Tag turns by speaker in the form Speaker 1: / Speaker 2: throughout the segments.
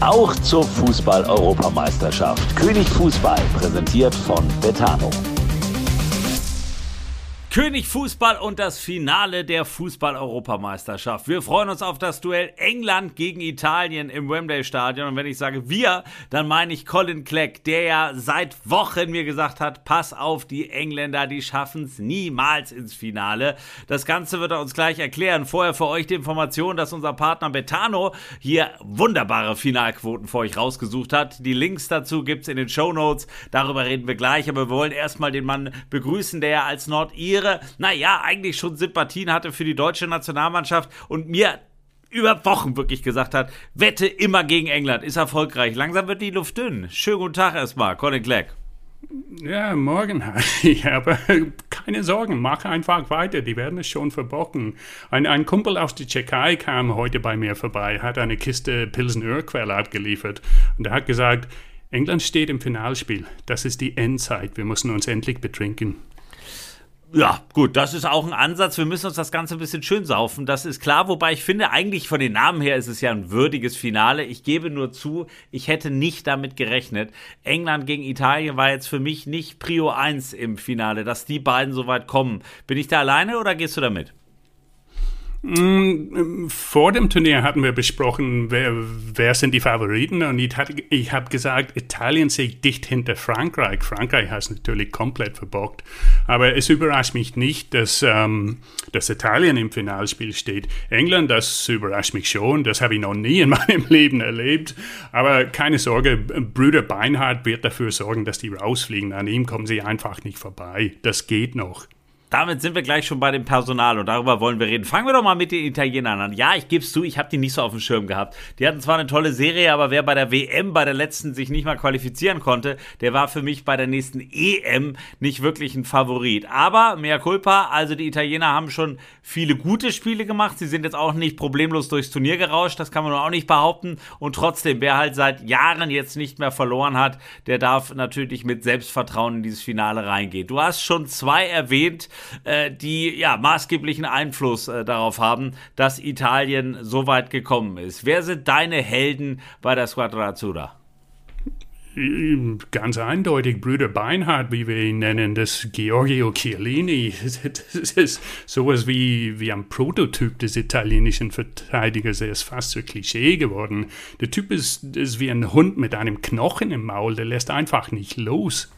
Speaker 1: Auch zur Fußball-Europameisterschaft. König Fußball präsentiert von Betano.
Speaker 2: König Fußball und das Finale der Fußball-Europameisterschaft. Wir freuen uns auf das Duell England gegen Italien im Wembley Stadion. Und wenn ich sage wir, dann meine ich Colin Clegg, der ja seit Wochen mir gesagt hat, pass auf, die Engländer, die schaffen es niemals ins Finale. Das Ganze wird er uns gleich erklären. Vorher für euch die Information, dass unser Partner Betano hier wunderbare Finalquoten für euch rausgesucht hat. Die Links dazu gibt es in den Show Notes. Darüber reden wir gleich. Aber wir wollen erstmal den Mann begrüßen, der ja als Nordir Karriere, naja, eigentlich schon Sympathien hatte für die deutsche Nationalmannschaft und mir über Wochen wirklich gesagt hat, wette immer gegen England, ist erfolgreich. Langsam wird die Luft dünn. Schönen guten Tag erstmal, Colin Clegg.
Speaker 3: Ja, morgen. Aber keine Sorgen, mach einfach weiter, die werden es schon verbocken. Ein, ein Kumpel aus der Tschechei kam heute bei mir vorbei, hat eine Kiste Pilsen Urquell abgeliefert und er hat gesagt, England steht im Finalspiel. Das ist die Endzeit. Wir müssen uns endlich betrinken.
Speaker 2: Ja, gut, das ist auch ein Ansatz. Wir müssen uns das Ganze ein bisschen schön saufen, das ist klar. Wobei ich finde, eigentlich von den Namen her ist es ja ein würdiges Finale. Ich gebe nur zu, ich hätte nicht damit gerechnet. England gegen Italien war jetzt für mich nicht Prio 1 im Finale, dass die beiden so weit kommen. Bin ich da alleine oder gehst du damit?
Speaker 3: Mm, vor dem Turnier hatten wir besprochen, wer, wer sind die Favoriten und ich, ich habe gesagt, Italien sehe dicht hinter Frankreich. Frankreich hat es natürlich komplett verbockt, aber es überrascht mich nicht, dass, ähm, dass Italien im Finalspiel steht. England, das überrascht mich schon, das habe ich noch nie in meinem Leben erlebt, aber keine Sorge, Brüder Beinhardt wird dafür sorgen, dass die rausfliegen. An ihm kommen sie einfach nicht vorbei. Das geht noch.
Speaker 2: Damit sind wir gleich schon bei dem Personal und darüber wollen wir reden. Fangen wir doch mal mit den Italienern an. Ja, ich gebe es zu, ich habe die nicht so auf dem Schirm gehabt. Die hatten zwar eine tolle Serie, aber wer bei der WM, bei der letzten, sich nicht mal qualifizieren konnte, der war für mich bei der nächsten EM nicht wirklich ein Favorit. Aber, mehr culpa, also die Italiener haben schon viele gute Spiele gemacht. Sie sind jetzt auch nicht problemlos durchs Turnier gerauscht, das kann man auch nicht behaupten. Und trotzdem, wer halt seit Jahren jetzt nicht mehr verloren hat, der darf natürlich mit Selbstvertrauen in dieses Finale reingehen. Du hast schon zwei erwähnt, äh, die ja maßgeblichen Einfluss äh, darauf haben, dass Italien so weit gekommen ist. Wer sind deine Helden bei der Squadra Azzurra?
Speaker 3: Ganz eindeutig Brüder Beinhardt, wie wir ihn nennen, das Giorgio Chiellini. Das ist sowas wie, wie ein Prototyp des italienischen Verteidigers. Er ist fast so Klischee geworden. Der Typ ist, ist wie ein Hund mit einem Knochen im Maul, der lässt einfach nicht los.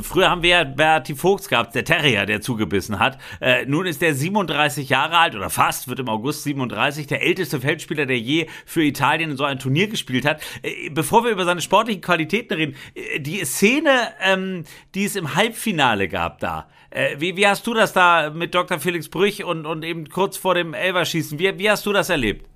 Speaker 2: Früher haben wir ja Berti Vogts gehabt, der Terrier, der zugebissen hat. Äh, nun ist der 37 Jahre alt oder fast, wird im August 37, der älteste Feldspieler, der je für Italien in so ein Turnier gespielt hat. Äh, bevor wir über seine sportlichen Qualitäten reden, äh, die Szene, ähm, die es im Halbfinale gab da, äh, wie, wie hast du das da mit Dr. Felix Brüch und, und eben kurz vor dem Elverschießen, wie, wie hast du das erlebt?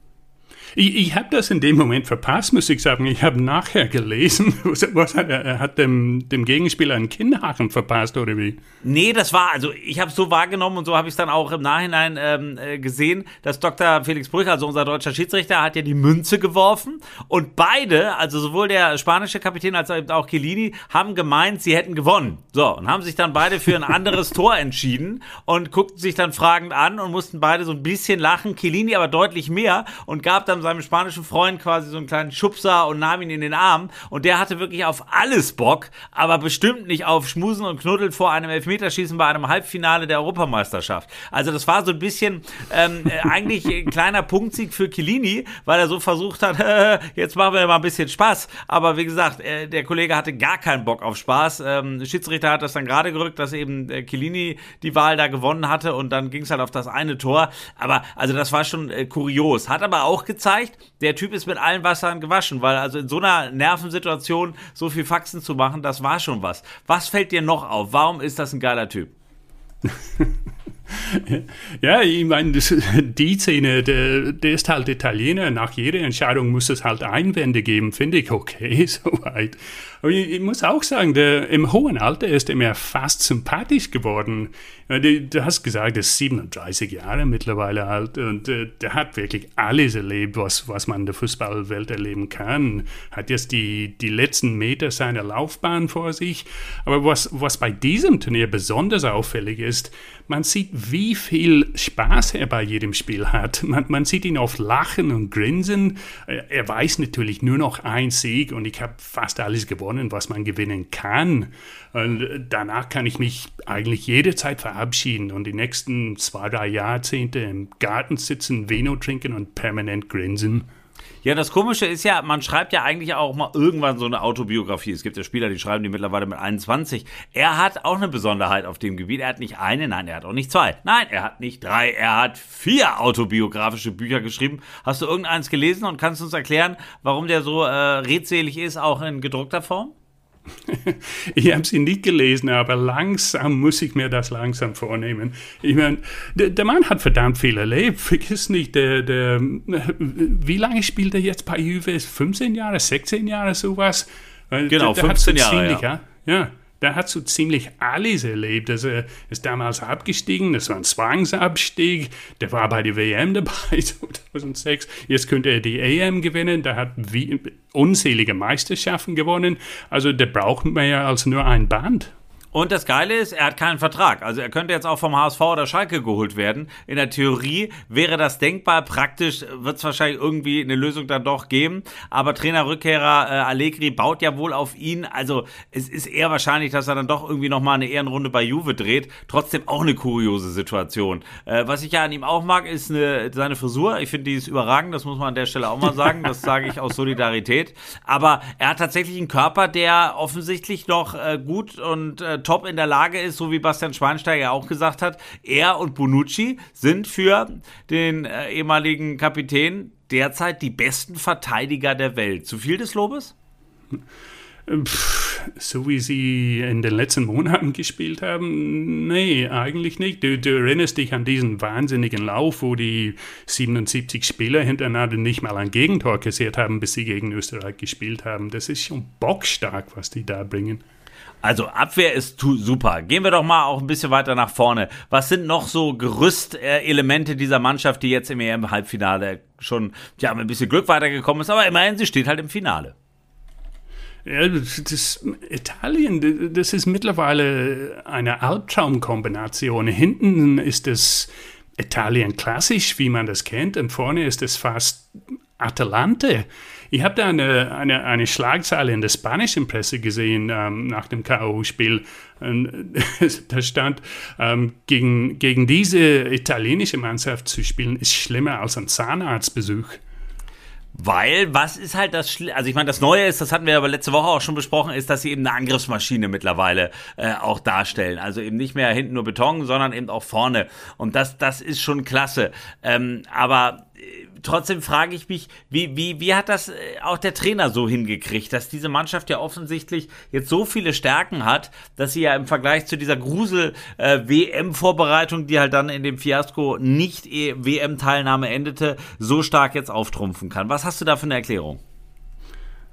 Speaker 3: Ich, ich habe das in dem Moment verpasst, muss ich sagen. Ich habe nachher gelesen, was hat er, er hat dem, dem Gegenspieler einen Kinnhaken verpasst oder wie?
Speaker 2: Nee, das war, also ich habe es so wahrgenommen und so habe ich es dann auch im Nachhinein ähm, äh, gesehen, dass Dr. Felix Brüch, also unser deutscher Schiedsrichter, hat ja die Münze geworfen und beide, also sowohl der spanische Kapitän als auch Chiellini, haben gemeint, sie hätten gewonnen. So, und haben sich dann beide für ein anderes Tor entschieden und guckten sich dann fragend an und mussten beide so ein bisschen lachen, Chiellini aber deutlich mehr und gab dann seinem spanischen Freund quasi so einen kleinen Schubser und nahm ihn in den Arm. Und der hatte wirklich auf alles Bock, aber bestimmt nicht auf Schmusen und Knuddeln vor einem Elfmeterschießen bei einem Halbfinale der Europameisterschaft. Also das war so ein bisschen ähm, äh, eigentlich ein kleiner Punktsieg für Chiellini, weil er so versucht hat, äh, jetzt machen wir mal ein bisschen Spaß. Aber wie gesagt, äh, der Kollege hatte gar keinen Bock auf Spaß. Ähm, Schiedsrichter hat das dann gerade gerückt, dass eben äh, Chiellini die Wahl da gewonnen hatte und dann ging es halt auf das eine Tor. Aber also das war schon äh, kurios. Hat aber auch gezeigt, gezeigt, der Typ ist mit allen Wassern gewaschen, weil also in so einer Nervensituation so viel Faxen zu machen, das war schon was. Was fällt dir noch auf? Warum ist das ein geiler Typ?
Speaker 3: Ja, ich meine, die Szene, der, der, ist halt Italiener. Nach jeder Entscheidung muss es halt Einwände geben, finde ich okay, soweit. Aber ich, ich, muss auch sagen, der, im hohen Alter ist er mir fast sympathisch geworden. Du, du hast gesagt, er ist 37 Jahre mittlerweile alt und äh, der hat wirklich alles erlebt, was, was man in der Fußballwelt erleben kann. Hat jetzt die, die letzten Meter seiner Laufbahn vor sich. Aber was, was bei diesem Turnier besonders auffällig ist, man sieht wie viel Spaß er bei jedem Spiel hat. Man, man sieht ihn oft lachen und grinsen. Er weiß natürlich nur noch ein Sieg und ich habe fast alles gewonnen, was man gewinnen kann. Und danach kann ich mich eigentlich jederzeit verabschieden und die nächsten zwei, drei Jahrzehnte im Garten sitzen, Vino trinken und permanent grinsen.
Speaker 2: Ja, das Komische ist ja, man schreibt ja eigentlich auch mal irgendwann so eine Autobiografie. Es gibt ja Spieler, die schreiben die mittlerweile mit 21. Er hat auch eine Besonderheit auf dem Gebiet. Er hat nicht eine, nein, er hat auch nicht zwei. Nein, er hat nicht drei, er hat vier autobiografische Bücher geschrieben. Hast du irgendeins gelesen und kannst uns erklären, warum der so äh, redselig ist, auch in gedruckter Form?
Speaker 3: Ich habe sie nicht gelesen, aber langsam muss ich mir das langsam vornehmen. Ich meine, der, der, Mann hat verdammt viel erlebt. Vergiss nicht, der, der, wie lange spielt er jetzt bei Juve? 15 Jahre, 16 Jahre, sowas?
Speaker 2: Genau, der, 15 Jahre. Ziemlich, ja.
Speaker 3: ja der hat so ziemlich alles erlebt. Also er ist damals abgestiegen, das war ein Zwangsabstieg, der war bei der WM dabei 2006. Jetzt könnte er die EM gewinnen, der hat unzählige Meisterschaften gewonnen. Also der braucht mehr als nur ein Band.
Speaker 2: Und das Geile ist, er hat keinen Vertrag. Also er könnte jetzt auch vom HSV oder Schalke geholt werden. In der Theorie wäre das denkbar. Praktisch wird es wahrscheinlich irgendwie eine Lösung dann doch geben. Aber Trainerrückkehrer äh, Allegri baut ja wohl auf ihn. Also es ist eher wahrscheinlich, dass er dann doch irgendwie nochmal eine Ehrenrunde bei Juve dreht. Trotzdem auch eine kuriose Situation. Äh, was ich ja an ihm auch mag, ist eine, seine Frisur. Ich finde, die ist überragend. Das muss man an der Stelle auch mal sagen. Das sage ich aus Solidarität. Aber er hat tatsächlich einen Körper, der offensichtlich noch äh, gut und äh, top in der Lage ist, so wie Bastian Schweinsteiger auch gesagt hat, er und Bonucci sind für den äh, ehemaligen Kapitän derzeit die besten Verteidiger der Welt. Zu viel des Lobes?
Speaker 3: so wie sie in den letzten Monaten gespielt haben, nee, eigentlich nicht. Du, du, erinnerst dich an diesen wahnsinnigen Lauf, wo die 77 Spieler hintereinander nicht mal ein Gegentor kassiert haben, bis sie gegen Österreich gespielt haben. Das ist schon bockstark, was die da bringen.
Speaker 2: Also Abwehr ist super. Gehen wir doch mal auch ein bisschen weiter nach vorne. Was sind noch so Gerüstelemente dieser Mannschaft, die jetzt im EM-Halbfinale schon ja, mit ein bisschen Glück weitergekommen ist, aber immerhin, sie steht halt im Finale.
Speaker 3: Ja, das, Italien, das ist mittlerweile eine Albtraumkombination. Hinten ist es Italien klassisch, wie man das kennt, und vorne ist es fast Atalante. Ich habe da eine, eine, eine Schlagzeile in der spanischen Presse gesehen ähm, nach dem K.O.-Spiel. da stand, ähm, gegen, gegen diese italienische Mannschaft zu spielen, ist schlimmer als ein Zahnarztbesuch.
Speaker 2: Weil, was ist halt das Schli Also ich meine, das Neue ist, das hatten wir aber letzte Woche auch schon besprochen, ist, dass sie eben eine Angriffsmaschine mittlerweile äh, auch darstellen. Also eben nicht mehr hinten nur Beton, sondern eben auch vorne. Und das, das ist schon klasse. Ähm, aber trotzdem frage ich mich, wie, wie, wie hat das äh, auch der Trainer so hingekriegt, dass diese Mannschaft ja offensichtlich jetzt so viele Stärken hat, dass sie ja im Vergleich zu dieser Grusel-WM-Vorbereitung, die halt dann in dem Fiasko nicht e WM-Teilnahme endete, so stark jetzt auftrumpfen kann. Was hast du da für eine Erklärung?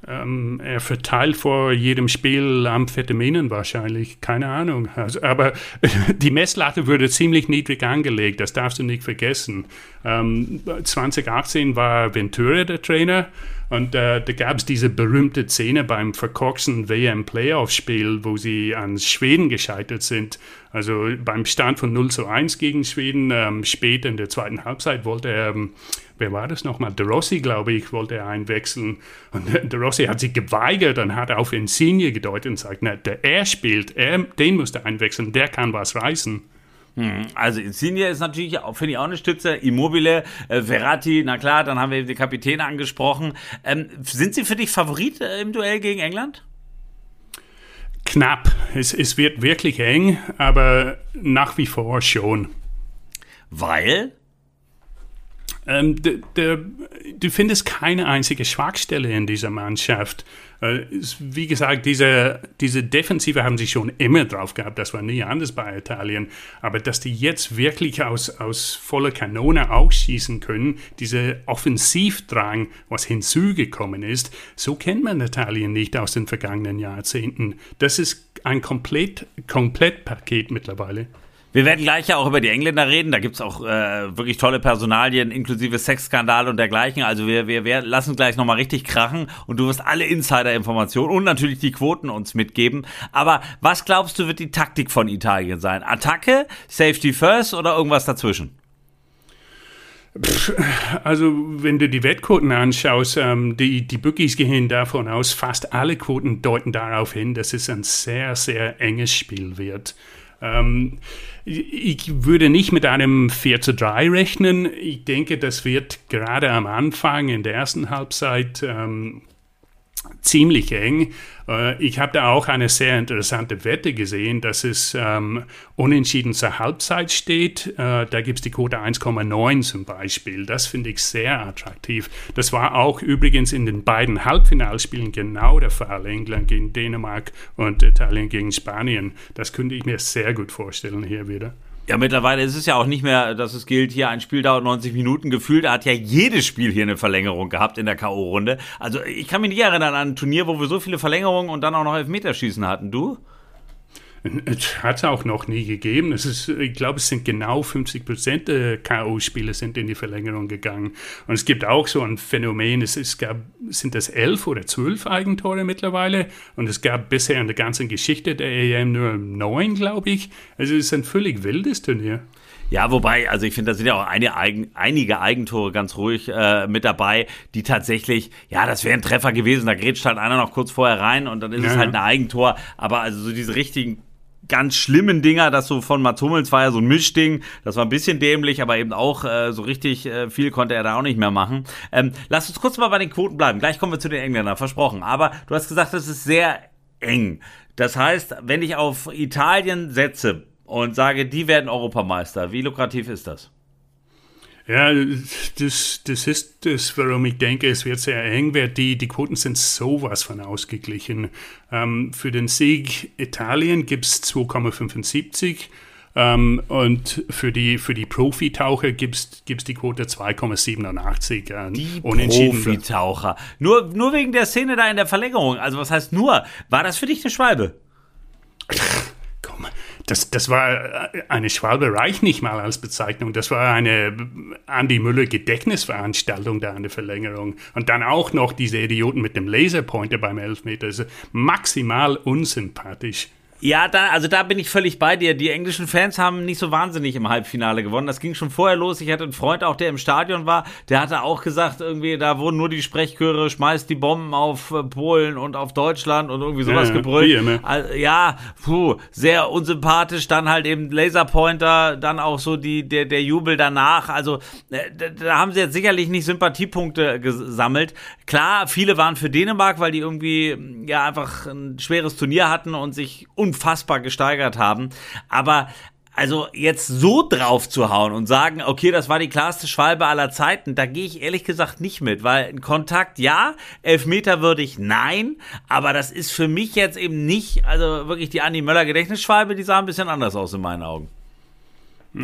Speaker 3: Ähm, er verteilt vor jedem Spiel Amphetaminen wahrscheinlich, keine Ahnung. Also, aber die Messlatte wurde ziemlich niedrig angelegt, das darfst du nicht vergessen. Ähm, 2018 war Ventura der Trainer und äh, da gab es diese berühmte Szene beim verkorksten WM-Playoff-Spiel, wo sie an Schweden gescheitert sind. Also beim Stand von 0 zu 1 gegen Schweden, ähm, spät in der zweiten Halbzeit wollte er, ähm, wer war das nochmal? De Rossi, glaube ich, wollte er einwechseln. Und De Rossi hat sich geweigert und hat auf Insigne gedeutet und sagt, na, der er spielt, er, den musste einwechseln, der kann was reißen.
Speaker 2: Hm, also Insigne ist natürlich, finde ich, auch eine Stütze. Immobile, äh, Verratti, na klar, dann haben wir den Kapitän angesprochen. Ähm, sind sie für dich Favorit äh, im Duell gegen England?
Speaker 3: Knapp. Es, es wird wirklich eng, aber nach wie vor schon.
Speaker 2: Weil?
Speaker 3: Ähm, de, de, du findest keine einzige Schwachstelle in dieser Mannschaft. Äh, wie gesagt, diese, diese Defensive haben sie schon immer drauf gehabt. Das war nie anders bei Italien. Aber dass die jetzt wirklich aus, aus voller Kanone ausschießen können, dieser Offensivdrang, was hinzugekommen ist, so kennt man Italien nicht aus den vergangenen Jahrzehnten. Das ist ein komplett, komplett mittlerweile.
Speaker 2: Wir werden gleich ja auch über die Engländer reden. Da gibt's auch äh, wirklich tolle Personalien, inklusive Sexskandal und dergleichen. Also wir, wir, wir lassen gleich nochmal richtig krachen und du wirst alle Insider-Informationen und natürlich die Quoten uns mitgeben. Aber was glaubst du, wird die Taktik von Italien sein? Attacke, Safety First oder irgendwas dazwischen?
Speaker 3: Also, wenn du die Wettquoten anschaust, ähm, die, die Bookies gehen davon aus, fast alle Quoten deuten darauf hin, dass es ein sehr, sehr enges Spiel wird. Ähm, ich würde nicht mit einem 4 zu 3 rechnen. Ich denke, das wird gerade am Anfang in der ersten Halbzeit ähm, ziemlich eng. Äh, ich habe da auch eine sehr interessante Wette gesehen, dass es ähm, unentschieden zur Halbzeit steht. Äh, da gibt es die Quote 1,9 zum Beispiel. Das finde ich sehr attraktiv. Das war auch übrigens in den beiden Halbfinalspielen genau der Fall. England gegen Dänemark und Italien gegen Spanien. Das könnte ich mir sehr gut vorstellen hier wieder.
Speaker 2: Ja, mittlerweile ist es ja auch nicht mehr, dass es gilt, hier ein Spiel dauert 90 Minuten. Gefühlt hat ja jedes Spiel hier eine Verlängerung gehabt in der K.O.-Runde. Also ich kann mich nicht erinnern an ein Turnier, wo wir so viele Verlängerungen und dann auch noch Elfmeterschießen hatten. Du?
Speaker 3: Es hat es auch noch nie gegeben. Es ist, ich glaube, es sind genau 50 Prozent der K.O.-Spiele sind in die Verlängerung gegangen. Und es gibt auch so ein Phänomen, es, es gab, sind das elf oder zwölf Eigentore mittlerweile und es gab bisher in der ganzen Geschichte der EM nur neun, glaube ich. Also es ist ein völlig wildes Turnier.
Speaker 2: Ja, wobei, also ich finde, da sind ja auch eine, Eigen, einige Eigentore ganz ruhig äh, mit dabei, die tatsächlich, ja, das wäre ein Treffer gewesen, da grätscht halt einer noch kurz vorher rein und dann ist ja. es halt ein Eigentor, aber also so diese richtigen ganz schlimmen Dinger, das so von Mats Hummels war ja so ein Mischding, das war ein bisschen dämlich, aber eben auch äh, so richtig äh, viel konnte er da auch nicht mehr machen. Ähm, lass uns kurz mal bei den Quoten bleiben, gleich kommen wir zu den Engländern, versprochen, aber du hast gesagt, es ist sehr eng. Das heißt, wenn ich auf Italien setze und sage, die werden Europameister, wie lukrativ ist das?
Speaker 3: Ja, das, das ist das, warum ich denke, es wird sehr eng werden. Die, die Quoten sind sowas von ausgeglichen. Ähm, für den Sieg Italien gibt es 2,75 ähm, und für die, für die Profitaucher gibt es die Quote 2,87.
Speaker 2: Äh, die Profitaucher. Nur, nur wegen der Szene da in der Verlängerung. Also was heißt nur? War das für dich eine Schwalbe?
Speaker 3: das, das war äh, eine Schwalbe reicht nicht mal als Bezeichnung. Das war eine Andy Müller Gedächtnisveranstaltung da an der Verlängerung. Und dann auch noch diese Idioten mit dem Laserpointer beim Elfmeter. Also maximal unsympathisch.
Speaker 2: Ja, da, also da bin ich völlig bei dir. Die englischen Fans haben nicht so wahnsinnig im Halbfinale gewonnen. Das ging schon vorher los. Ich hatte einen Freund auch, der im Stadion war, der hatte auch gesagt, irgendwie, da wurden nur die Sprechchöre, schmeißt die Bomben auf äh, Polen und auf Deutschland und irgendwie sowas ja, gebrüllt. Ne? Also, ja, puh, sehr unsympathisch. Dann halt eben Laserpointer, dann auch so die, der, der Jubel danach. Also, äh, da, da haben sie jetzt sicherlich nicht Sympathiepunkte gesammelt. Klar, viele waren für Dänemark, weil die irgendwie, ja, einfach ein schweres Turnier hatten und sich unfassbar gesteigert haben. Aber also jetzt so drauf zu hauen und sagen, okay, das war die klarste Schwalbe aller Zeiten, da gehe ich ehrlich gesagt nicht mit, weil ein Kontakt ja, Elfmeter würde ich nein, aber das ist für mich jetzt eben nicht, also wirklich die Andi Möller Gedächtnisschwalbe, die sah ein bisschen anders aus in meinen Augen.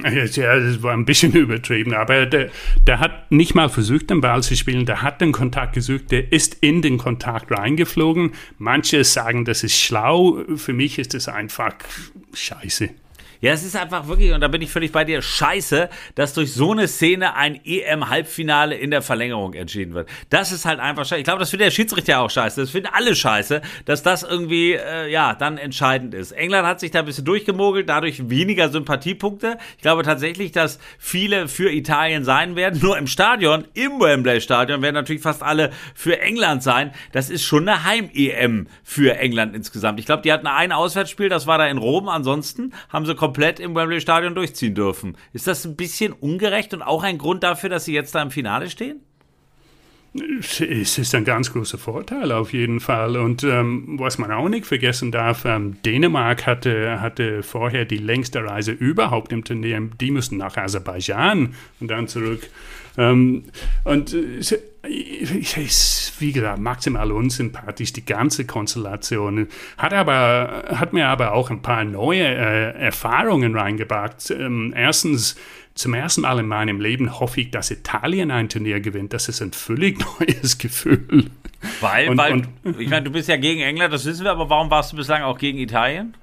Speaker 3: Ja, das war ein bisschen übertrieben, aber der, der hat nicht mal versucht, den Ball zu spielen, der hat den Kontakt gesucht, der ist in den Kontakt reingeflogen. Manche sagen, das ist schlau, für mich ist es einfach scheiße.
Speaker 2: Ja, es ist einfach wirklich, und da bin ich völlig bei dir, scheiße, dass durch so eine Szene ein EM-Halbfinale in der Verlängerung entschieden wird. Das ist halt einfach scheiße. Ich glaube, das findet der Schiedsrichter auch scheiße. Das finden alle scheiße, dass das irgendwie, äh, ja, dann entscheidend ist. England hat sich da ein bisschen durchgemogelt, dadurch weniger Sympathiepunkte. Ich glaube tatsächlich, dass viele für Italien sein werden. Nur im Stadion, im Wembley-Stadion, werden natürlich fast alle für England sein. Das ist schon eine Heim-EM für England insgesamt. Ich glaube, die hatten ein Auswärtsspiel, das war da in Rom. Ansonsten haben sie komplett komplett im Wembley Stadion durchziehen dürfen. Ist das ein bisschen ungerecht und auch ein Grund dafür, dass sie jetzt da im Finale stehen?
Speaker 3: Es ist ein ganz großer Vorteil auf jeden Fall. Und ähm, was man auch nicht vergessen darf, ähm, Dänemark hatte, hatte vorher die längste Reise überhaupt im Turnier. Die mussten nach Aserbaidschan und dann zurück. Ähm, und äh, wie gesagt, maximal unsympathisch, die ganze Konstellation. Hat, aber, hat mir aber auch ein paar neue äh, Erfahrungen reingebracht. Ähm, erstens, zum ersten Mal in meinem Leben hoffe ich, dass Italien ein Turnier gewinnt. Das ist ein völlig neues Gefühl.
Speaker 2: Weil, und, weil und, ich meine, du bist ja gegen England, das wissen wir, aber warum warst du bislang auch gegen Italien?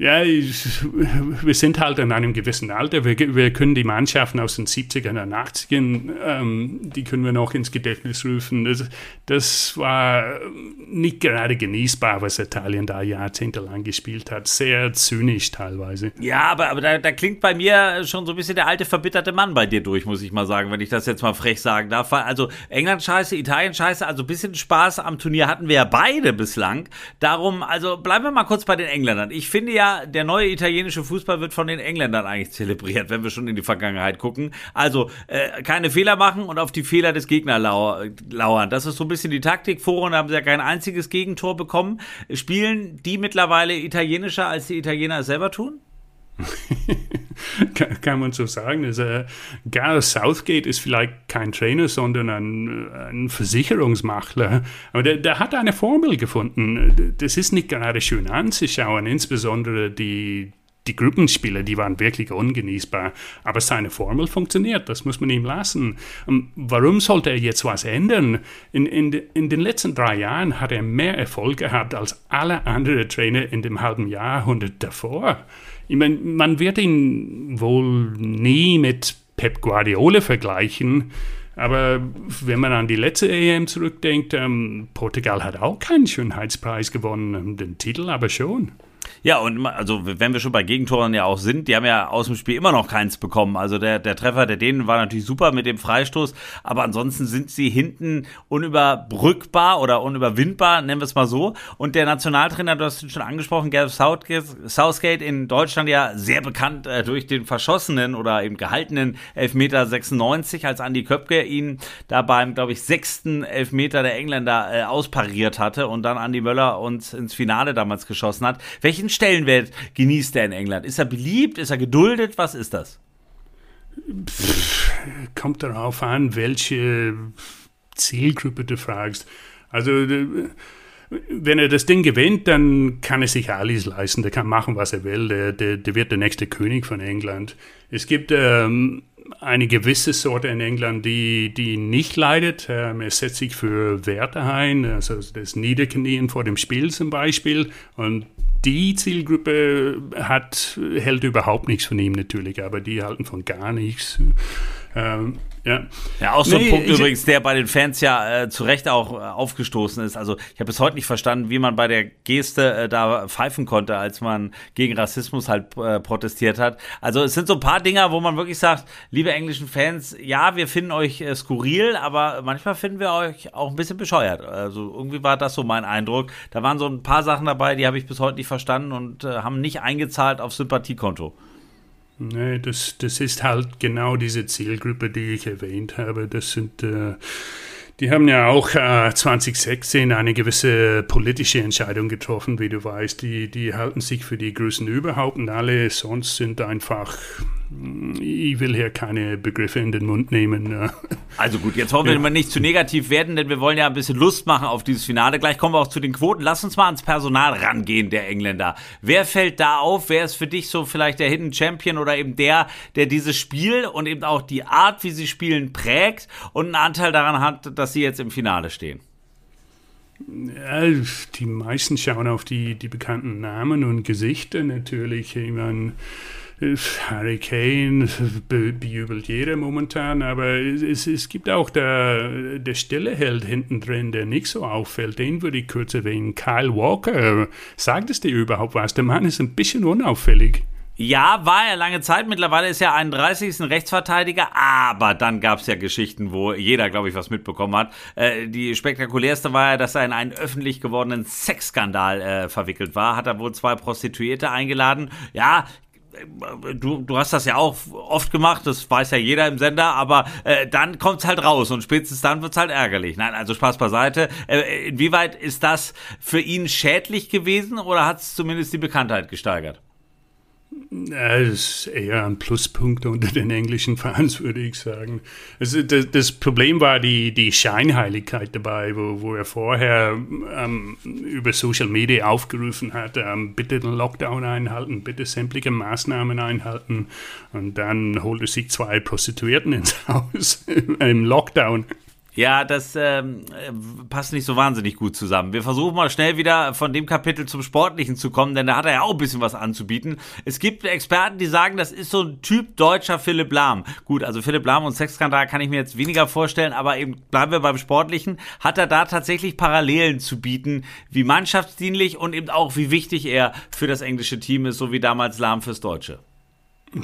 Speaker 3: Ja, wir sind halt in einem gewissen Alter. Wir, wir können die Mannschaften aus den 70ern und 80ern, ähm, die können wir noch ins Gedächtnis rufen. Das, das, war nicht gerade genießbar, was Italien da jahrzehntelang gespielt hat. Sehr zynisch teilweise.
Speaker 2: Ja, aber, aber da, da klingt bei mir schon so ein bisschen der alte verbitterte Mann bei dir durch, muss ich mal sagen, wenn ich das jetzt mal frech sagen darf. Also England scheiße, Italien scheiße, also ein bisschen Spaß am Turnier hatten wir ja beide bislang. Darum, also bleiben wir mal kurz bei den Engländern. Ich finde ja, der neue italienische Fußball wird von den Engländern eigentlich zelebriert, wenn wir schon in die Vergangenheit gucken. Also äh, keine Fehler machen und auf die Fehler des Gegners lau lauern. Das ist so ein bisschen die Taktik. Vorhin haben sie ja kein einziges Gegentor bekommen. Spielen die mittlerweile italienischer, als die Italiener es selber tun?
Speaker 3: kann, man so sagen. Also, Gareth Southgate ist vielleicht kein Trainer, sondern ein, ein Versicherungsmakler. Aber der, der, hat eine Formel gefunden. Das ist nicht gerade schön anzuschauen, insbesondere die, die Gruppenspiele, die waren wirklich ungenießbar. Aber seine Formel funktioniert, das muss man ihm lassen. Und warum sollte er jetzt was ändern? In, in, in den letzten drei Jahren hat er mehr Erfolg gehabt als alle anderen Trainer in dem halben Jahrhundert davor. Ich meine, man wird ihn wohl nie mit Pep Guardiola vergleichen, aber wenn man an die letzte EM zurückdenkt, ähm, Portugal hat auch keinen Schönheitspreis gewonnen, den Titel aber schon.
Speaker 2: Ja, und also wenn wir schon bei Gegentoren ja auch sind, die haben ja aus dem Spiel immer noch keins bekommen. Also der, der Treffer der Dänen war natürlich super mit dem Freistoß, aber ansonsten sind sie hinten unüberbrückbar oder unüberwindbar, nennen wir es mal so. Und der Nationaltrainer, du hast ihn schon angesprochen, Gareth Southgate in Deutschland ja sehr bekannt äh, durch den verschossenen oder eben gehaltenen Elfmeter 96, als Andi Köpke ihn da beim, glaube ich, sechsten Elfmeter der Engländer äh, auspariert hatte und dann Andi Möller uns ins Finale damals geschossen hat. Welchen welchen Stellenwert genießt er in England? Ist er beliebt? Ist er geduldet? Was ist das?
Speaker 3: Pff, kommt darauf an, welche Zielgruppe du fragst. Also, wenn er das Ding gewinnt, dann kann er sich alles leisten. Der kann machen, was er will. Der, der, der wird der nächste König von England. Es gibt ähm, eine gewisse Sorte in England, die, die nicht leidet. Ähm, er setzt sich für Werte ein, also das Niederknien vor dem Spiel zum Beispiel. Und die Zielgruppe hat, hält überhaupt nichts von ihm natürlich, aber die halten von gar nichts.
Speaker 2: Ähm, ja. ja, auch so nee, ein Punkt übrigens, der bei den Fans ja äh, zu Recht auch äh, aufgestoßen ist. Also ich habe bis heute nicht verstanden, wie man bei der Geste äh, da pfeifen konnte, als man gegen Rassismus halt äh, protestiert hat. Also es sind so ein paar Dinger, wo man wirklich sagt, liebe englischen Fans, ja, wir finden euch äh, skurril, aber manchmal finden wir euch auch ein bisschen bescheuert. Also irgendwie war das so mein Eindruck. Da waren so ein paar Sachen dabei, die habe ich bis heute nicht verstanden und äh, haben nicht eingezahlt auf Sympathiekonto.
Speaker 3: Nee, das, das ist halt genau diese Zielgruppe, die ich erwähnt habe. Das sind, äh, die haben ja auch äh, 2016 eine gewisse politische Entscheidung getroffen, wie du weißt. Die, die halten sich für die Größen überhaupt und alle sonst sind einfach ich will hier keine Begriffe in den Mund nehmen.
Speaker 2: Also gut, jetzt wollen wir ja. nicht zu negativ werden, denn wir wollen ja ein bisschen Lust machen auf dieses Finale. Gleich kommen wir auch zu den Quoten. Lass uns mal ans Personal rangehen, der Engländer. Wer fällt da auf? Wer ist für dich so vielleicht der Hidden Champion oder eben der, der dieses Spiel und eben auch die Art, wie sie spielen, prägt und einen Anteil daran hat, dass sie jetzt im Finale stehen?
Speaker 3: Die meisten schauen auf die, die bekannten Namen und Gesichter natürlich. Ich meine, Harry Kane bejubelt jeder momentan, aber es, es gibt auch der, der stille hinten drin, der nicht so auffällt. Den würde ich kurz erwähnen. Kyle Walker. Sagt es dir überhaupt was? Der Mann ist ein bisschen unauffällig.
Speaker 2: Ja, war er lange Zeit. Mittlerweile ist er 31. Rechtsverteidiger. Aber dann gab es ja Geschichten, wo jeder, glaube ich, was mitbekommen hat. Äh, die spektakulärste war ja, dass er in einen öffentlich gewordenen Sexskandal äh, verwickelt war. Hat er wohl zwei Prostituierte eingeladen. Ja, du, du hast das ja auch oft gemacht, das weiß ja jeder im Sender, aber äh, dann kommt's halt raus und spätestens dann wird's halt ärgerlich. Nein, also Spaß beiseite. Äh, inwieweit ist das für ihn schädlich gewesen oder hat's zumindest die Bekanntheit gesteigert?
Speaker 3: Das ist eher ein Pluspunkt unter den englischen Fans, würde ich sagen. Also das, das, Problem war die, die Scheinheiligkeit dabei, wo, wo er vorher ähm, über Social Media aufgerufen hat, ähm, bitte den Lockdown einhalten, bitte sämtliche Maßnahmen einhalten. Und dann holt er sich zwei Prostituierten ins Haus im Lockdown.
Speaker 2: Ja, das ähm, passt nicht so wahnsinnig gut zusammen. Wir versuchen mal schnell wieder von dem Kapitel zum Sportlichen zu kommen, denn da hat er ja auch ein bisschen was anzubieten. Es gibt Experten, die sagen, das ist so ein Typ deutscher Philipp Lahm. Gut, also Philipp Lahm und Sexskandal kann ich mir jetzt weniger vorstellen, aber eben bleiben wir beim Sportlichen. Hat er da tatsächlich Parallelen zu bieten, wie mannschaftsdienlich und eben auch wie wichtig er für das englische Team ist, so wie damals Lahm fürs Deutsche?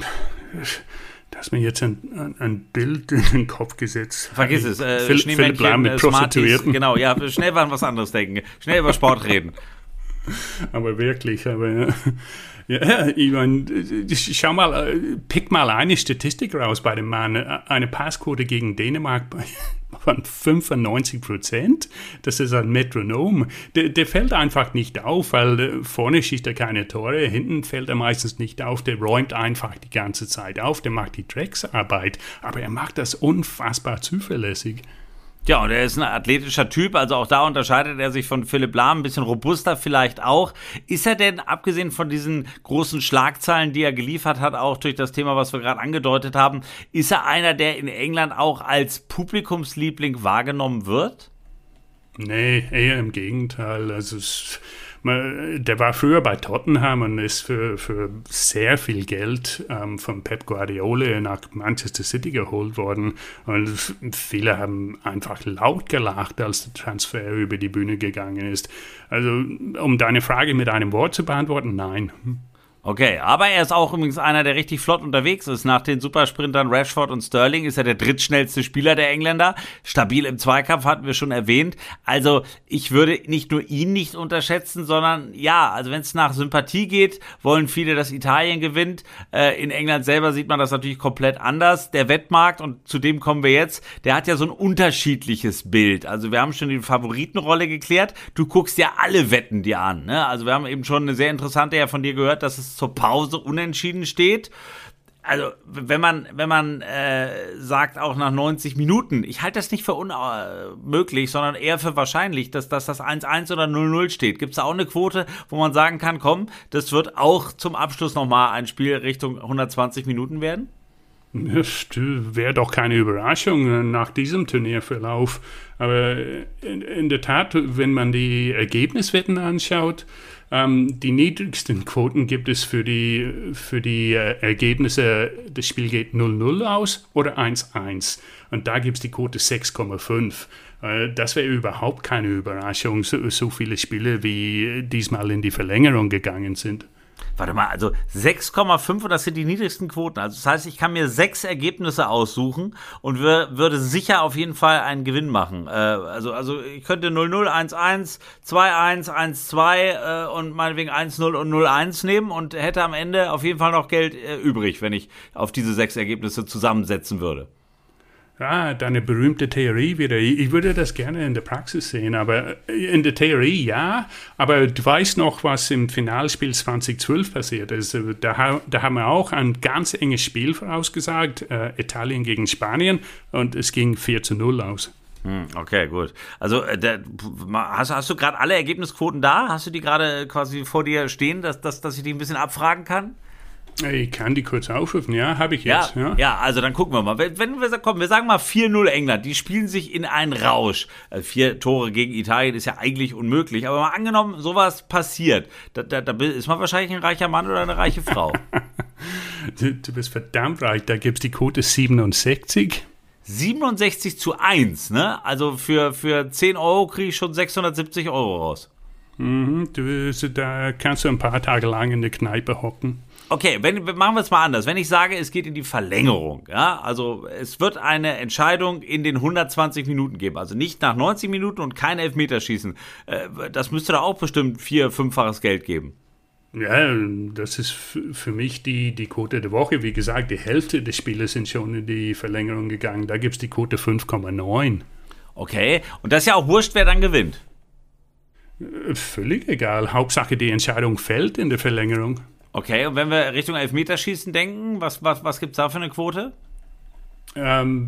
Speaker 3: hast mir jetzt ein, ein, Bild in den Kopf gesetzt.
Speaker 2: Vergiss es. Äh,
Speaker 3: Philipp Lahm mit äh, Prostituierten.
Speaker 2: Genau, ja, schnell an was anderes denken. Schnell über Sport reden.
Speaker 3: Aber wirklich, aber ja, ich meine, schau mal, pick mal eine Statistik raus bei dem Mann. Eine Passquote gegen Dänemark von 95 Prozent. Das ist ein Metronom. Der, der, fällt einfach nicht auf, weil äh, vorne schießt er keine Tore, hinten fällt er meistens nicht auf. Der räumt einfach die ganze Zeit auf, der macht die Drecksarbeit, aber er macht das unfassbar zuverlässig.
Speaker 2: Ja, und er ist ein athletischer Typ, also auch da unterscheidet er sich von Philipp Lahm, ein bisschen robuster vielleicht auch. Ist er denn, abgesehen von diesen großen Schlagzeilen, die er geliefert hat, auch durch das Thema, was wir gerade angedeutet haben, ist er einer, der in England auch als Publikumsliebling wahrgenommen wird?
Speaker 3: Nee, eher im Gegenteil. Also es der war früher bei Tottenham und ist für, für sehr viel Geld ähm, von Pep Guardiola nach Manchester City geholt worden. Und viele haben einfach laut gelacht, als der Transfer über die Bühne gegangen ist. Also, um deine Frage mit einem Wort zu beantworten, nein.
Speaker 2: Okay, aber er ist auch übrigens einer, der richtig flott unterwegs ist. Nach den Supersprintern Rashford und Sterling ist er der drittschnellste Spieler der Engländer. Stabil im Zweikampf hatten wir schon erwähnt. Also ich würde nicht nur ihn nicht unterschätzen, sondern ja, also wenn es nach Sympathie geht, wollen viele, dass Italien gewinnt. Äh, in England selber sieht man das natürlich komplett anders. Der Wettmarkt, und zu dem kommen wir jetzt, der hat ja so ein unterschiedliches Bild. Also wir haben schon die Favoritenrolle geklärt. Du guckst ja alle Wetten dir an. Ne? Also wir haben eben schon eine sehr interessante ja von dir gehört, dass es zur Pause unentschieden steht. Also, wenn man, wenn man äh, sagt, auch nach 90 Minuten, ich halte das nicht für unmöglich, sondern eher für wahrscheinlich, dass, dass das 1-1 oder 0-0 steht. Gibt es da auch eine Quote, wo man sagen kann, komm, das wird auch zum Abschluss nochmal ein Spiel Richtung 120 Minuten werden?
Speaker 3: Wäre doch keine Überraschung nach diesem Turnierverlauf. Aber in, in der Tat, wenn man die Ergebniswetten anschaut, ähm, die niedrigsten Quoten gibt es für die, für die äh, Ergebnisse, das Spiel geht 0-0 aus oder 1-1. Und da gibt es die Quote 6,5. Äh, das wäre überhaupt keine Überraschung, so, so viele Spiele wie diesmal in die Verlängerung gegangen sind.
Speaker 2: Warte mal, also 6,5 und das sind die niedrigsten Quoten. Also das heißt, ich kann mir sechs Ergebnisse aussuchen und würde sicher auf jeden Fall einen Gewinn machen. Äh, also, also ich könnte 0-0, 1-1, 2-1, 1-2 und meinetwegen 1-0 und 0-1 nehmen und hätte am Ende auf jeden Fall noch Geld äh, übrig, wenn ich auf diese sechs Ergebnisse zusammensetzen würde.
Speaker 3: Ah, deine berühmte Theorie wieder. Ich würde das gerne in der Praxis sehen, aber in der Theorie ja. Aber du weißt noch, was im Finalspiel 2012 passiert ist. Da, da haben wir auch ein ganz enges Spiel vorausgesagt, äh, Italien gegen Spanien, und es ging 4 zu 0 aus.
Speaker 2: Hm, okay, gut. Also äh, der, hast, hast du gerade alle Ergebnisquoten da? Hast du die gerade quasi vor dir stehen, dass, dass, dass ich die ein bisschen abfragen kann?
Speaker 3: Ich kann die kurz aufrufen, ja, habe ich
Speaker 2: jetzt. Ja, ja, ja. also dann gucken wir mal. Wenn, wenn wir sagen, wir sagen mal 4-0 England, die spielen sich in einen Rausch. Also vier Tore gegen Italien ist ja eigentlich unmöglich, aber mal angenommen, sowas passiert, da, da, da ist man wahrscheinlich ein reicher Mann oder eine reiche Frau.
Speaker 3: du, du, bist verdammt reich, da gibt es die Quote 67.
Speaker 2: 67 zu 1, ne? Also für, für 10 Euro kriege ich schon 670 Euro raus.
Speaker 3: Mhm, du, da kannst du ein paar Tage lang in der Kneipe hocken.
Speaker 2: Okay, wenn, machen wir es mal anders. Wenn ich sage, es geht in die Verlängerung, ja, also es wird eine Entscheidung in den 120 Minuten geben, also nicht nach 90 Minuten und kein Elfmeterschießen. Äh, das müsste da auch bestimmt vier, fünffaches Geld geben.
Speaker 3: Ja, das ist für mich die, die Quote der Woche. Wie gesagt, die Hälfte der Spiele sind schon in die Verlängerung gegangen. Da gibt es die Quote 5,9.
Speaker 2: Okay, und das ist ja auch wurscht, wer dann gewinnt.
Speaker 3: Äh, völlig egal. Hauptsache, die Entscheidung fällt in der Verlängerung.
Speaker 2: Okay, und wenn wir Richtung Elfmeterschießen denken, was, was, was gibt es da für eine Quote?
Speaker 3: Ähm,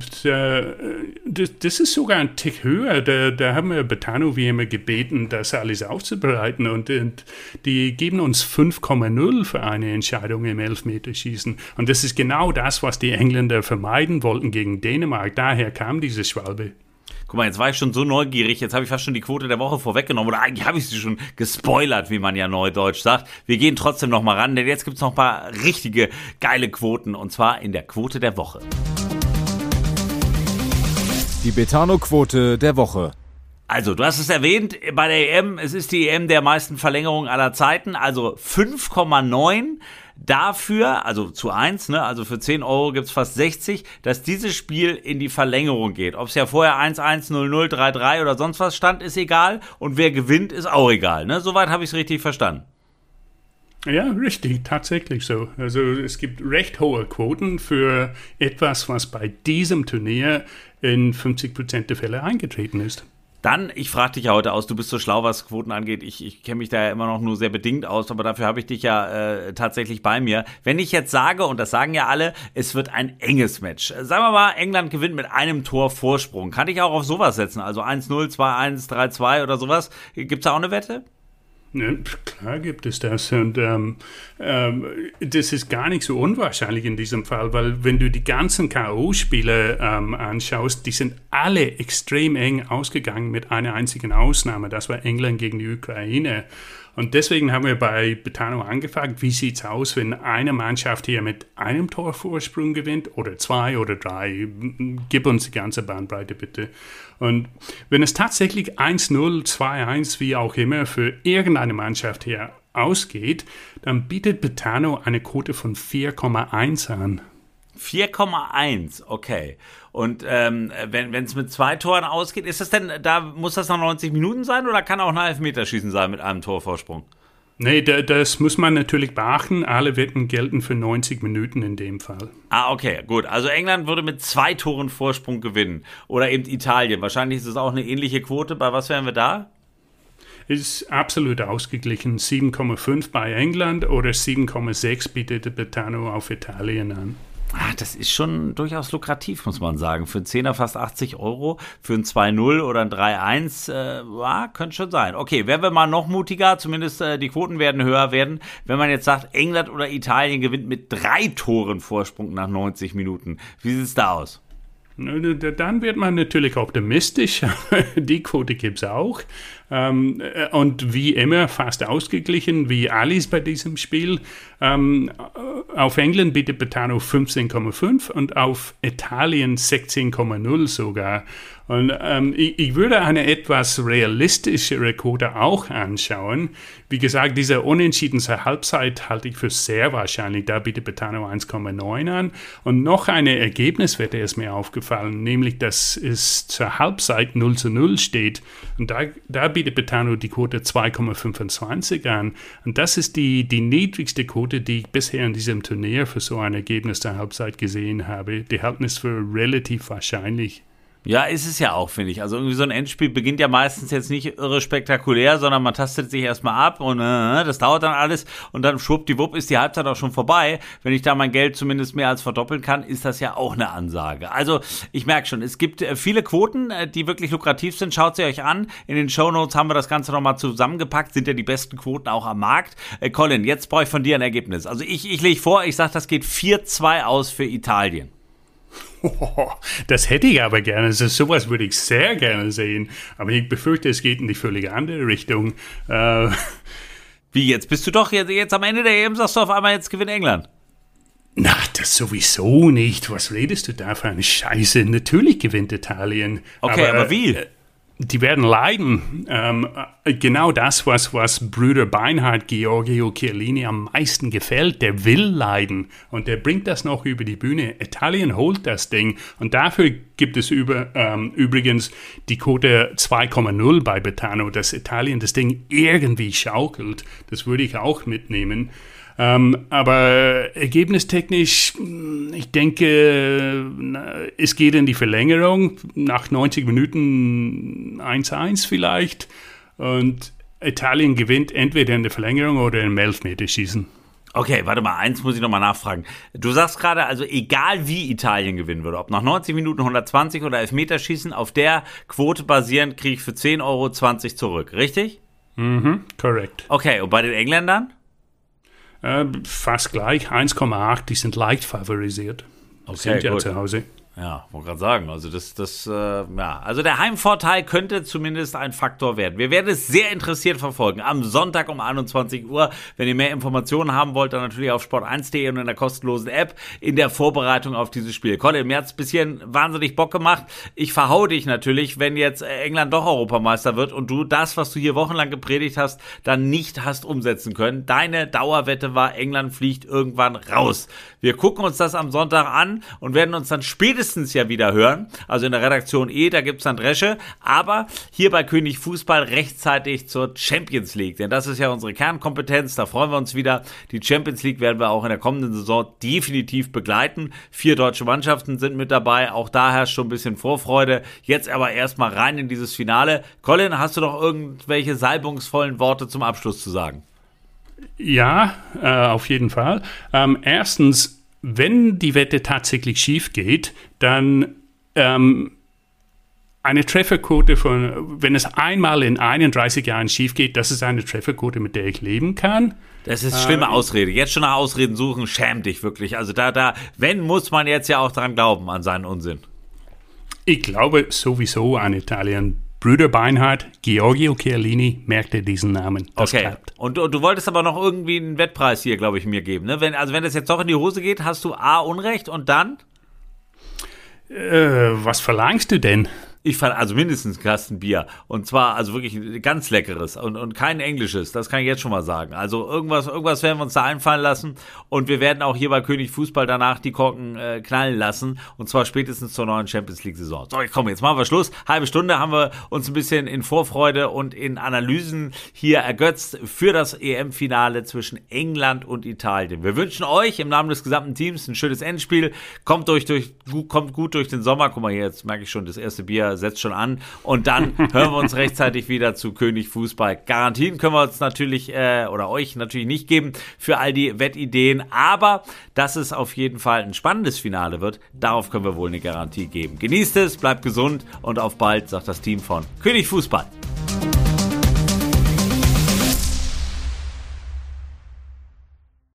Speaker 3: das, das, ist sogar ein Tick höher. Da, da haben wir Betano wie immer gebeten, das alles aufzubereiten und, und die geben uns 5,0 für eine Entscheidung im Elfmeterschießen. Und das ist genau das, was die Engländer vermeiden wollten gegen Dänemark. Daher kam diese Schwalbe.
Speaker 2: Guck mal, jetzt war ich schon so neugierig, jetzt habe ich fast schon die Quote der Woche vorweggenommen oder eigentlich habe ich sie schon gespoilert, wie man ja neudeutsch sagt. Wir gehen trotzdem noch mal ran, denn jetzt gibt es noch ein paar richtige geile Quoten und zwar in der Quote der Woche.
Speaker 4: Die Betano-Quote der Woche.
Speaker 2: Also, du hast es erwähnt, bei der EM, es ist die EM der meisten Verlängerungen aller Zeiten, also 5,9 dafür, also zu 1, ne, also für 10 Euro gibt's fast 60, dass dieses Spiel in die Verlängerung geht. Ob es ja vorher 1-1, 0-0, 3-3 oder sonst was stand, ist egal. Und wer gewinnt, ist auch egal. Ne? Soweit habe ich es richtig verstanden.
Speaker 3: Ja, richtig, tatsächlich so. Also es gibt recht hohe Quoten für etwas, was bei diesem Turnier in 50% der Fälle eingetreten ist.
Speaker 2: Dann, ich frage dich ja heute aus, du bist so schlau, was Quoten angeht. Ich, ich kenne mich da ja immer noch nur sehr bedingt aus, aber dafür habe ich dich ja äh, tatsächlich bei mir. Wenn ich jetzt sage, und das sagen ja alle, es wird ein enges Match. Sagen wir mal, England gewinnt mit einem Tor Vorsprung. Kann ich auch auf sowas setzen? Also 1-0, 2-1, 3-2 oder sowas? Gibt es da auch eine Wette?
Speaker 3: Ja, klar gibt es das. Und ähm, ähm, das ist gar nicht so unwahrscheinlich in diesem Fall, weil wenn du die ganzen K.O.-Spiele ähm, anschaust, die sind alle extrem eng ausgegangen mit einer einzigen Ausnahme. Das war England gegen die Ukraine. Und deswegen haben wir bei Betano angefragt, wie sieht es aus, wenn eine Mannschaft hier mit einem Torvorsprung gewinnt oder zwei oder drei. Gib uns die ganze Bandbreite bitte. Und wenn es tatsächlich 1-0, 2-1, wie auch immer, für irgendeine Mannschaft hier ausgeht, dann bietet Betano eine Quote von 4,1 an.
Speaker 2: 4,1, okay. Und ähm, wenn es mit zwei Toren ausgeht, ist das denn, da muss das nach 90 Minuten sein oder kann auch ein Elfmeterschießen sein mit einem Torvorsprung?
Speaker 3: Nee, das muss man natürlich beachten. Alle Wetten gelten für 90 Minuten in dem Fall.
Speaker 2: Ah, okay, gut. Also England würde mit zwei Toren Vorsprung gewinnen. Oder eben Italien. Wahrscheinlich ist es auch eine ähnliche Quote. Bei was wären wir da?
Speaker 3: Ist absolut ausgeglichen. 7,5 bei England oder 7,6 bietet Betano auf Italien an.
Speaker 2: Ah, das ist schon durchaus lukrativ, muss man sagen. Für einen Zehner fast 80 Euro, für ein 2-0 oder ein 3-1, äh, ja, könnte schon sein. Okay, werden wir mal noch mutiger, zumindest äh, die Quoten werden höher werden. Wenn man jetzt sagt, England oder Italien gewinnt mit drei Toren Vorsprung nach 90 Minuten. Wie sieht es da aus?
Speaker 3: Dann wird man natürlich optimistisch. Die Quote gibt es auch. Ähm, äh, und wie immer fast ausgeglichen, wie alles bei diesem Spiel. Ähm, auf England bietet Betano 15,5 und auf Italien 16,0 sogar. Und ähm, ich, ich, würde eine etwas realistischere Quote auch anschauen. Wie gesagt, diese Unentschieden zur Halbzeit halte ich für sehr wahrscheinlich. Da bietet Betano 1,9 an. Und noch eine Ergebniswette ist mir aufgefallen, nämlich, dass es zur Halbzeit 0 zu 0 steht. Und da, da bietet Betano die Quote 2,25 an. Und das ist die, die niedrigste Quote, die ich bisher in diesem Turnier für so ein Ergebnis der Halbzeit gesehen habe. Die halten es für relativ wahrscheinlich.
Speaker 2: Ja, ist es ja auch, finde ich. Also irgendwie so ein Endspiel beginnt ja meistens jetzt nicht irre spektakulär, sondern man tastet sich erstmal ab und äh, das dauert dann alles und dann schwuppdiwupp ist die Halbzeit auch schon vorbei. Wenn ich da mein Geld zumindest mehr als verdoppeln kann, ist das ja auch eine Ansage. Also ich merke schon, es gibt äh, viele Quoten, äh, die wirklich lukrativ sind. Schaut sie euch an. In den Show Notes haben wir das Ganze nochmal zusammengepackt. Sind ja die besten Quoten auch am Markt. Äh, Colin, jetzt brauche ich von dir ein Ergebnis. Also ich, ich lege vor, ich sage, das geht 4-2 aus für Italien.
Speaker 3: Das hätte ich aber gerne. Also sowas würde ich sehr gerne sehen. Aber ich befürchte, es geht in die völlig andere Richtung. Äh,
Speaker 2: Wie jetzt? Bist du doch jetzt, jetzt am Ende der EM sagst du auf einmal, jetzt gewinnt England.
Speaker 3: Na, das sowieso nicht. Was redest du da für eine Scheiße? Natürlich gewinnt Italien.
Speaker 2: Okay, aber, aber wie? Äh,
Speaker 3: die werden leiden. Ähm, genau das, was, was Brüder Beinhardt, Giorgio Chiellini am meisten gefällt. Der will leiden und der bringt das noch über die Bühne. Italien holt das Ding und dafür gibt es über, ähm, übrigens die Quote 2,0 bei Betano, dass Italien das Ding irgendwie schaukelt. Das würde ich auch mitnehmen. Ähm, aber ergebnistechnisch, hm, ich denke, es geht in die Verlängerung. Nach 90 Minuten 1-1 vielleicht. Und Italien gewinnt entweder in der Verlängerung oder im Elfmeterschießen.
Speaker 2: Okay, warte mal, eins muss ich nochmal nachfragen. Du sagst gerade, also egal wie Italien gewinnen würde, ob nach 90 Minuten 120 oder Elfmeterschießen, auf der Quote basierend kriege ich für 10 Euro 20 zurück, richtig?
Speaker 3: Mhm, korrekt.
Speaker 2: Okay, und bei den Engländern?
Speaker 3: Äh, fast gleich, 1,8, die sind leicht favorisiert. Okay, sind ja
Speaker 2: gut.
Speaker 3: zu Hause.
Speaker 2: Ja, wollte gerade sagen, also das, das, äh, ja, also der Heimvorteil könnte zumindest ein Faktor werden. Wir werden es sehr interessiert verfolgen. Am Sonntag um 21 Uhr. Wenn ihr mehr Informationen haben wollt, dann natürlich auf sport1.de und in der kostenlosen App in der Vorbereitung auf dieses Spiel. Colin, mir hat's bisschen wahnsinnig Bock gemacht. Ich verhau dich natürlich, wenn jetzt England doch Europameister wird und du das, was du hier wochenlang gepredigt hast, dann nicht hast umsetzen können. Deine Dauerwette war, England fliegt irgendwann raus. Wir gucken uns das am Sonntag an und werden uns dann spätestens ja wieder hören. Also in der Redaktion E, da gibt's dann Dresche. Aber hier bei König Fußball rechtzeitig zur Champions League. Denn das ist ja unsere Kernkompetenz. Da freuen wir uns wieder. Die Champions League werden wir auch in der kommenden Saison definitiv begleiten. Vier deutsche Mannschaften sind mit dabei. Auch da herrscht schon ein bisschen Vorfreude. Jetzt aber erstmal rein in dieses Finale. Colin, hast du noch irgendwelche salbungsvollen Worte zum Abschluss zu sagen?
Speaker 3: Ja, äh, auf jeden Fall. Ähm, erstens, wenn die Wette tatsächlich schief geht, dann ähm, eine Trefferquote von, wenn es einmal in 31 Jahren schief geht, das ist eine Trefferquote, mit der ich leben kann.
Speaker 2: Das ist schlimme äh, Ausrede. Jetzt schon nach Ausreden suchen, schäm dich wirklich. Also da, da, wenn, muss man jetzt ja auch dran glauben, an seinen Unsinn.
Speaker 3: Ich glaube sowieso an Italien Brüder Beinhardt, Giorgio Chiellini, merkte diesen Namen.
Speaker 2: Das okay. Klappt. Und, und, du wolltest aber noch irgendwie einen Wettpreis hier, glaube ich, mir geben. Ne? Wenn, also wenn das jetzt doch in die Hose geht, hast du A Unrecht und dann?
Speaker 3: Äh, was verlangst du denn?
Speaker 2: Ich fand also mindestens Kasten Bier. Und zwar also wirklich ganz leckeres und, und kein englisches. Das kann ich jetzt schon mal sagen. Also irgendwas, irgendwas werden wir uns da einfallen lassen. Und wir werden auch hier bei König Fußball danach die Korken äh, knallen lassen. Und zwar spätestens zur neuen Champions League Saison. So, ich komme, jetzt machen wir Schluss. Halbe Stunde haben wir uns ein bisschen in Vorfreude und in Analysen hier ergötzt für das EM-Finale zwischen England und Italien. Wir wünschen euch im Namen des gesamten Teams ein schönes Endspiel. Kommt durch, durch, kommt gut durch den Sommer. Guck mal hier, jetzt merke ich schon, das erste Bier setzt schon an. Und dann hören wir uns rechtzeitig wieder zu König Fußball. Garantien können wir uns natürlich äh, oder euch natürlich nicht geben für all die Wettideen, aber dass es auf jeden Fall ein spannendes Finale wird, darauf können wir wohl eine Garantie geben. Genießt es, bleibt gesund und auf bald, sagt das Team von König Fußball.